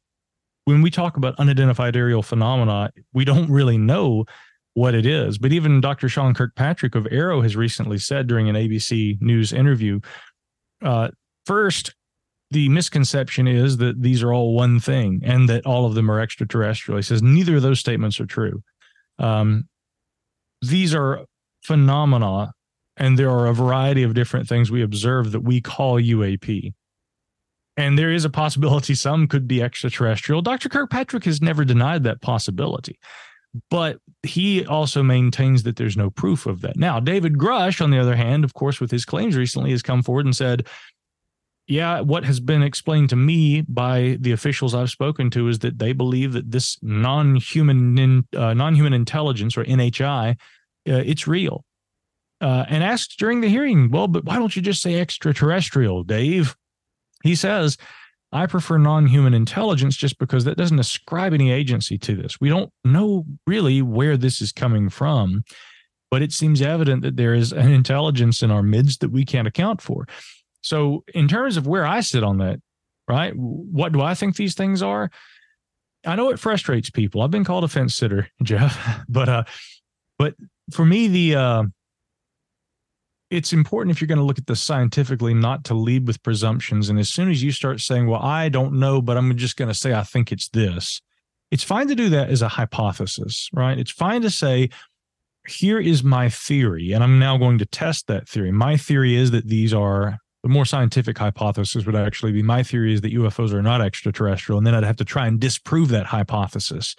when we talk about unidentified aerial phenomena, we don't really know what it is. But even Dr. Sean Kirkpatrick of AARO has recently said during an ABC News interview, uh, first, the misconception is that these are all one thing and that all of them are extraterrestrial. He says neither of those statements are true. Um, these are phenomena, and there are a variety of different things we observe that we call UAP. And there is a possibility some could be extraterrestrial. Dr. Kirkpatrick has never denied that possibility, but he also maintains that there's no proof of that. Now, David Grusch, on the other hand, of course, with his claims recently, has come forward and said, yeah, what has been explained to me by the officials I've spoken to is that they believe that this non-human uh, non-human intelligence or NHI, uh, it's real. Uh, and asked during the hearing, well, but why don't you just say extraterrestrial, Dave? He says, I prefer non-human intelligence just because that doesn't ascribe any agency to this. We don't know really where this is coming from, but it seems evident that there is an intelligence in our midst that we can't account for. So, in terms of where I sit on that, right? What do I think these things are? I know it frustrates people. I've been called a fence sitter, Jeff, but uh, but for me, the uh, it's important if you're going to look at this scientifically, not to lead with presumptions. And as soon as you start saying, "Well, I don't know," but I'm just going to say I think it's this, it's fine to do that as a hypothesis, right? It's fine to say, here is my theory, and I'm now going to test that theory. My theory is that these are the more scientific hypothesis would actually be my theory is that UFOs are not extraterrestrial. And then I'd have to try and disprove that hypothesis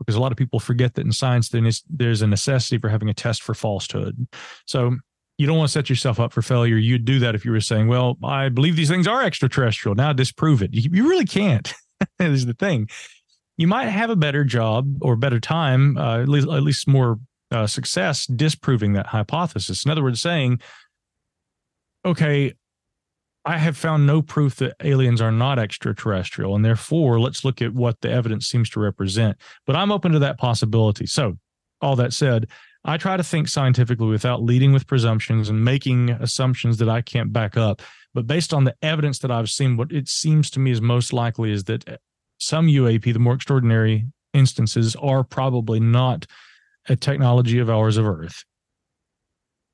because a lot of people forget that in science there's a necessity for having a test for falsehood. So you don't want to set yourself up for failure. You'd do that if you were saying, well, I believe these things are extraterrestrial. Now disprove it. You, you really can't. is the thing. You might have a better job or better time, uh, at least at least more uh, success disproving that hypothesis. In other words, saying, okay, I have found no proof that aliens are not extraterrestrial, and therefore, let's look at what the evidence seems to represent. But I'm open to that possibility. So, all that said, I try to think scientifically without leading with presumptions and making assumptions that I can't back up. But based on the evidence that I've seen, what it seems to me is most likely is that eh, some UAP, the more extraordinary instances, are probably not a technology of ours of Earth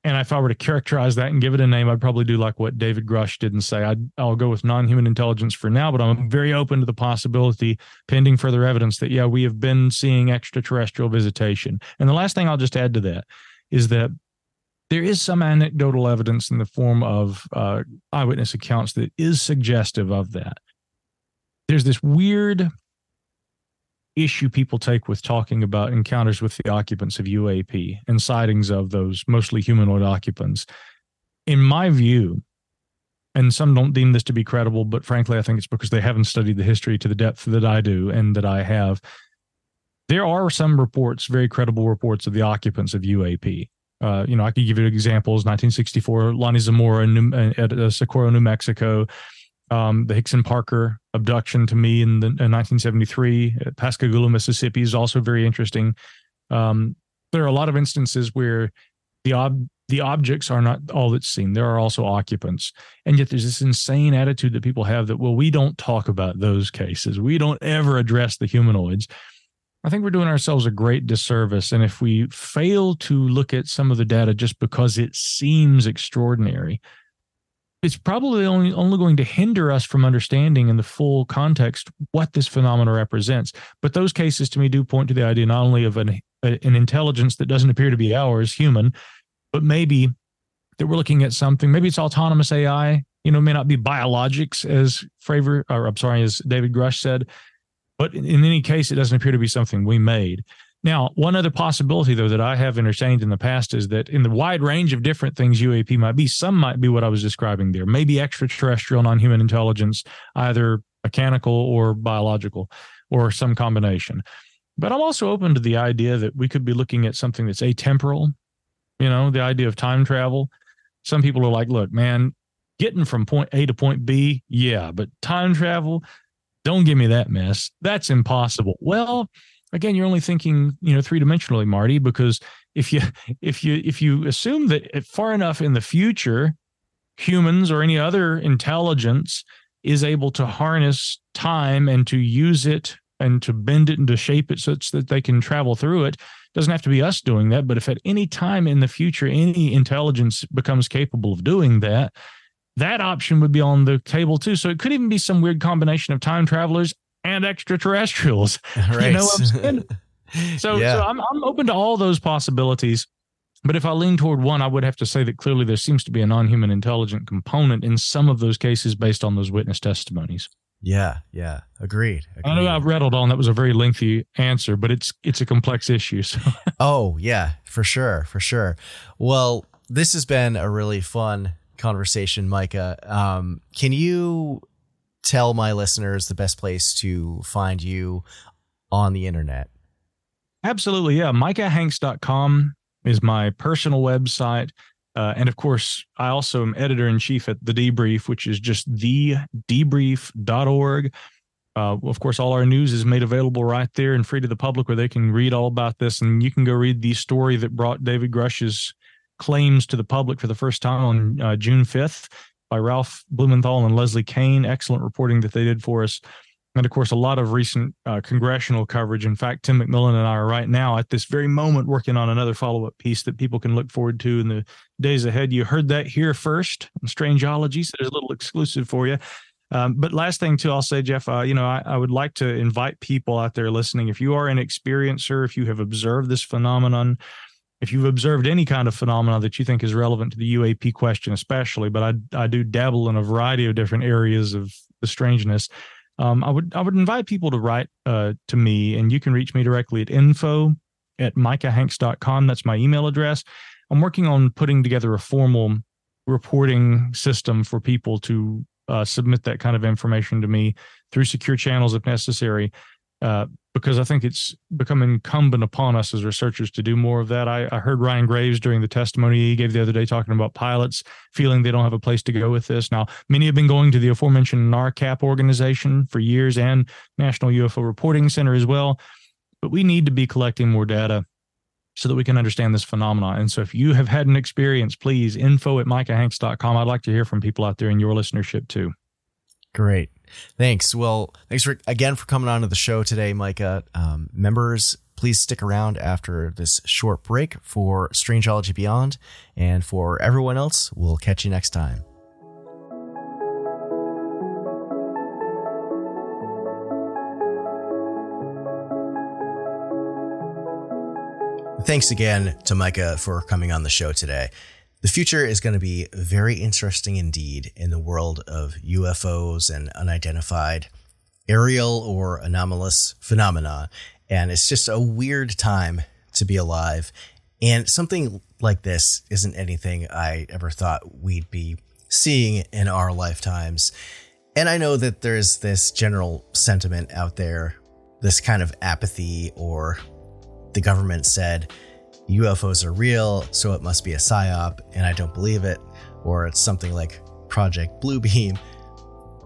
and if I were to characterize that and give it a name, I'd probably do like what David Grusch did and say, I'd, I'll go with non human intelligence for now, but I'm very open to the possibility, pending further evidence, that, yeah, we have been seeing extraterrestrial visitation. And the last thing I'll just add to that is that there is some anecdotal evidence in the form of uh, eyewitness accounts that is suggestive of that. There's this weird issue people take with talking about encounters with the occupants of UAP and sightings of those mostly humanoid occupants. In my view, and some don't deem this to be credible, but frankly, I think it's because they haven't studied the history to the depth that I do and that I have. There are some reports, very credible reports of the occupants of UAP. Uh, you know, I could give you examples 1964, Lonnie Zamora in, at uh, Socorro, New Mexico um, the Hickson Parker abduction to me in, the, in 1973 at Pascagoula, Mississippi is also very interesting. Um, there are a lot of instances where the ob- the objects are not all that's seen. There are also occupants, and yet there's this insane attitude that people have that well, we don't talk about those cases. We don't ever address the humanoids. I think we're doing ourselves a great disservice, and if we fail to look at some of the data just because it seems extraordinary, it's probably only only going to hinder us from understanding in the full context what this phenomenon represents. But those cases to me do point to the idea not only of an an intelligence that doesn't appear to be ours, human, but maybe that we're looking at something. Maybe it's autonomous AI. You know, may not be biologics as Fravor, or I'm sorry, as David Grusch said. But in, in any case, it doesn't appear to be something we made. Now, one other possibility, though, that I have entertained in the past is that in the wide range of different things UAP might be, some might be what I was describing there, maybe extraterrestrial, non human intelligence, either mechanical or biological, or some combination. But I'm also open to the idea that we could be looking at something that's atemporal, you know, the idea of time travel. Some people are like, look, man, getting from point A to point B, yeah, but time travel, don't give me that mess. That's impossible. Well, again you're only thinking you know three dimensionally marty because if you if you if you assume that far enough in the future humans or any other intelligence is able to harness time and to use it and to bend it and to shape it such that they can travel through it. Doesn't have to be us doing that but if at any time in the future any intelligence becomes capable of doing that that option would be on the table too. So it could even be some weird combination of time travelers and extraterrestrials. Right. You know what I'm saying? so, yeah. so I'm, I'm open to all those possibilities. But if I lean toward one, I would have to say that clearly there seems to be a non human intelligent component in some of those cases based on those witness testimonies. Yeah, yeah, agreed. agreed. I know I've rattled on. That was a very lengthy answer, but it's it's a complex issue. So. oh yeah, for sure, for sure. Well, this has been a really fun conversation, Micah. Um, can you tell my listeners the best place to find you on the internet? Absolutely. Yeah. MicahHanks.com is my personal website. Uh, and of course, I also am editor in chief at The Debrief, which is just thedebrief.org. Uh, of course, all our news is made available right there and free to the public where they can read all about this. And you can go read the story that brought David Grusch's claims to the public for the first time on uh, June 5th by Ralph Blumenthal and Leslie Kean. Excellent reporting that they did for us. And of course, a lot of recent uh, congressional coverage. In fact, Tim McMillan and I are right now at this very moment working on another follow up piece that people can look forward to in the days ahead. You heard that here first on Strangeology, so there's a little exclusive for you. Um, but last thing too, I'll say, Jeff, uh, you know, I, I, would like to invite people out there listening. If you are an experiencer, if you have observed this phenomenon, if you've observed any kind of phenomena that you think is relevant to the UAP question, especially, but I I do dabble in a variety of different areas of the strangeness. Um, I would I would invite people to write uh, to me, and you can reach me directly at info at micahhanks.com. That's my email address. I'm working on putting together a formal reporting system for people to uh, submit that kind of information to me through secure channels if necessary. Uh, because I think it's become incumbent upon us as researchers to do more of that. I, I, heard Ryan Graves during the testimony he gave the other day talking about pilots feeling they don't have a place to go with this. Now, many have been going to the aforementioned NARCAP organization for years and National UFO Reporting Center as well. But we need to be collecting more data so that we can understand this phenomenon. And so if you have had an experience, please info at micahhanks.com. I'd like to hear from people out there in your listenership too. Great. Thanks. Well, thanks for again for coming on to the show today, Micah. Um, members, please stick around after this short break for Strangeology Beyond. And for everyone else, we'll catch you next time. Thanks again to Micah for coming on the show today. The future is going to be very interesting indeed in the world of UFOs and unidentified aerial or anomalous phenomena. And it's just a weird time to be alive. And something like this isn't anything I ever thought we'd be seeing in our lifetimes. And I know that there's this general sentiment out there, this kind of apathy, or the government said, UFOs are real, so it must be a psyop, and I don't believe it, or it's something like Project Bluebeam.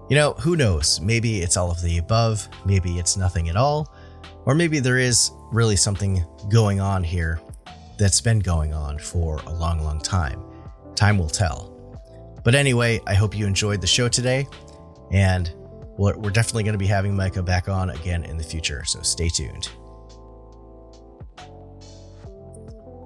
You know, who knows? Maybe it's all of the above, maybe it's nothing at all, or maybe there is really something going on here that's been going on for a long, long time. Time will tell. But anyway, I hope you enjoyed the show today, and we're definitely going to be having Micah back on again in the future, so stay tuned.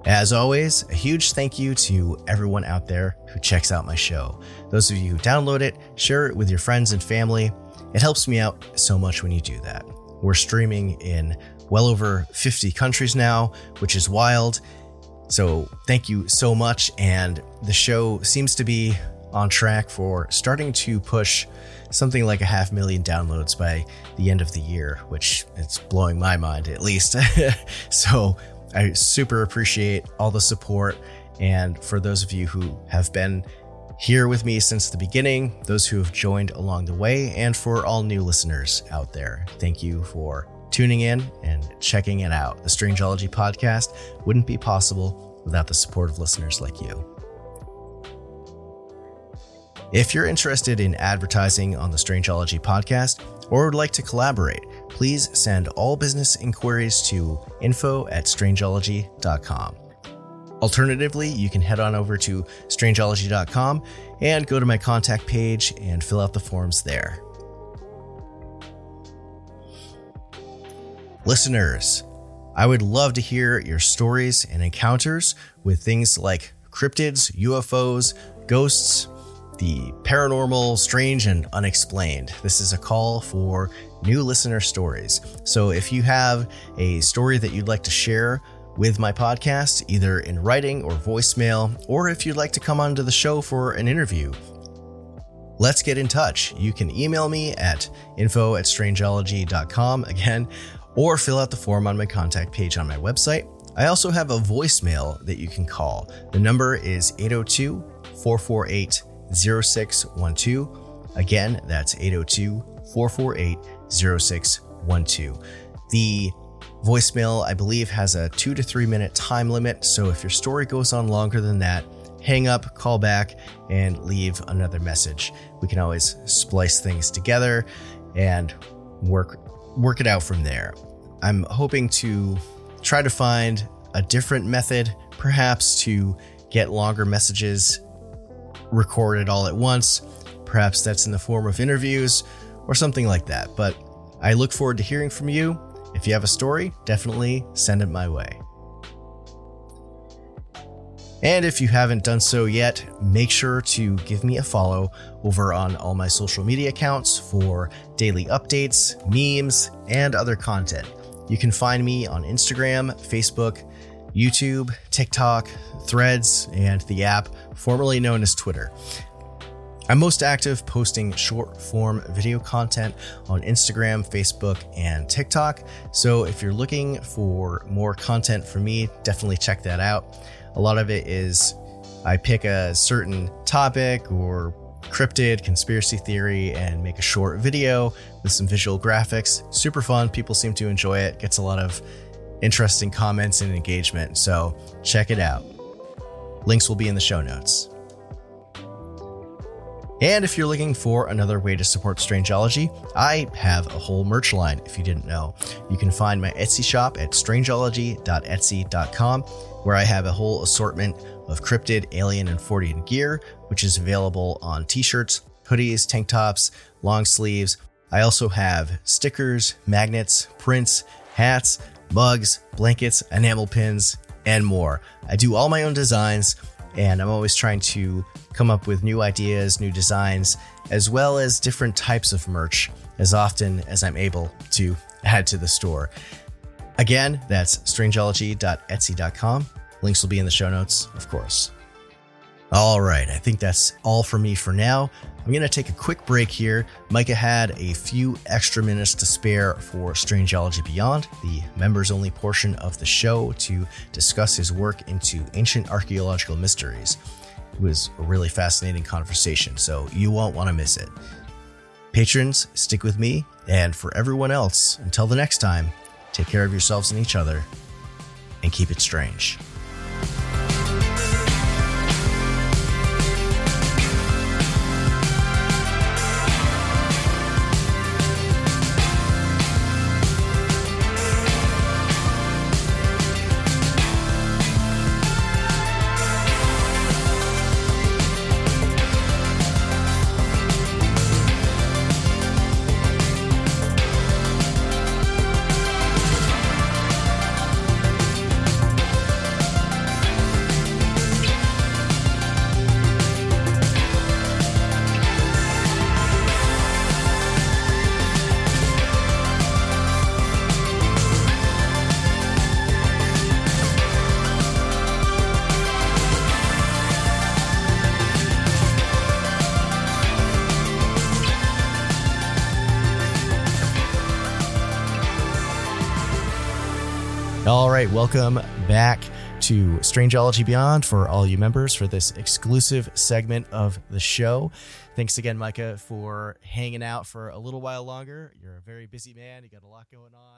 As always, a huge thank you to everyone out there who checks out my show. Those of you who download it, share it with your friends and family. It helps me out so much when you do that. We're streaming in well over 50 countries now, which is wild. So, thank you so much. And the show seems to be on track for starting to push something like a half million downloads by the end of the year, which it's blowing my mind at least. so, I super appreciate all the support. And for those of you who have been here with me since the beginning, those who have joined along the way, and for all new listeners out there, thank you for tuning in and checking it out. The Strangeology podcast wouldn't be possible without the support of listeners like you. If you're interested in advertising on the Strangeology podcast or would like to collaborate, please send all business inquiries to info at strangeology.com. Alternatively, you can head on over to strangeology.com and go to my contact page and fill out the forms there. Listeners, I would love to hear your stories and encounters with things like cryptids, UFOs, ghosts, the paranormal, strange, and unexplained. This is a call for new listener stories. So if you have a story that you'd like to share with my podcast, either in writing or voicemail, or if you'd like to come onto the show for an interview, let's get in touch. You can email me at info at strangeology.com again, or fill out the form on my contact page on my website. I also have a voicemail that you can call. The number is 802 448 0612. Again, that's 802 448 0612. The voicemail, I believe, has a two to three minute time limit. So if your story goes on longer than that, hang up, call back, and leave another message. We can always splice things together and work work it out from there. I'm hoping to try to find a different method, perhaps to get longer messages recorded all at once. Perhaps that's in the form of interviews or something like that. But I look forward to hearing from you. If you have a story, definitely send it my way. And if you haven't done so yet, make sure to give me a follow over on all my social media accounts for daily updates, memes, and other content. You can find me on Instagram, Facebook, YouTube, TikTok, Threads, and the app formerly known as Twitter. I'm most active posting short form video content on Instagram, Facebook, and TikTok. So if you're looking for more content from me, definitely check that out. A lot of it is I pick a certain topic or cryptid conspiracy theory and make a short video with some visual graphics. Super fun. People seem to enjoy it. Gets a lot of interesting comments and engagement. So check it out. Links will be in the show notes. And if you're looking for another way to support Strangeology, I have a whole merch line if you didn't know. You can find my Etsy shop at strangeology.etsy.com, where I have a whole assortment of cryptid, alien, and Fortean gear, which is available on t shirts, hoodies, tank tops, long sleeves. I also have stickers, magnets, prints, hats, mugs, blankets, enamel pins, and more. I do all my own designs, and I'm always trying to come up with new ideas, new designs, as well as different types of merch as often as I'm able to add to the store. Again, that's strangeology.etsy.com. Links will be in the show notes, of course. All right, I think that's all for me for now. I'm going to take a quick break here. Micah had a few extra minutes to spare for Strangeology Beyond, the members only portion of the show, to discuss his work into ancient archaeological mysteries. It was a really fascinating conversation, so you won't want to miss it. Patrons, stick with me, and for everyone else, until the next time, take care of yourselves and each other, and keep it strange. Welcome back to Strangeology Beyond for all you members for this exclusive segment of the show. Thanks again, Micah, for hanging out for a little while longer. You're a very busy man. You got a lot going on.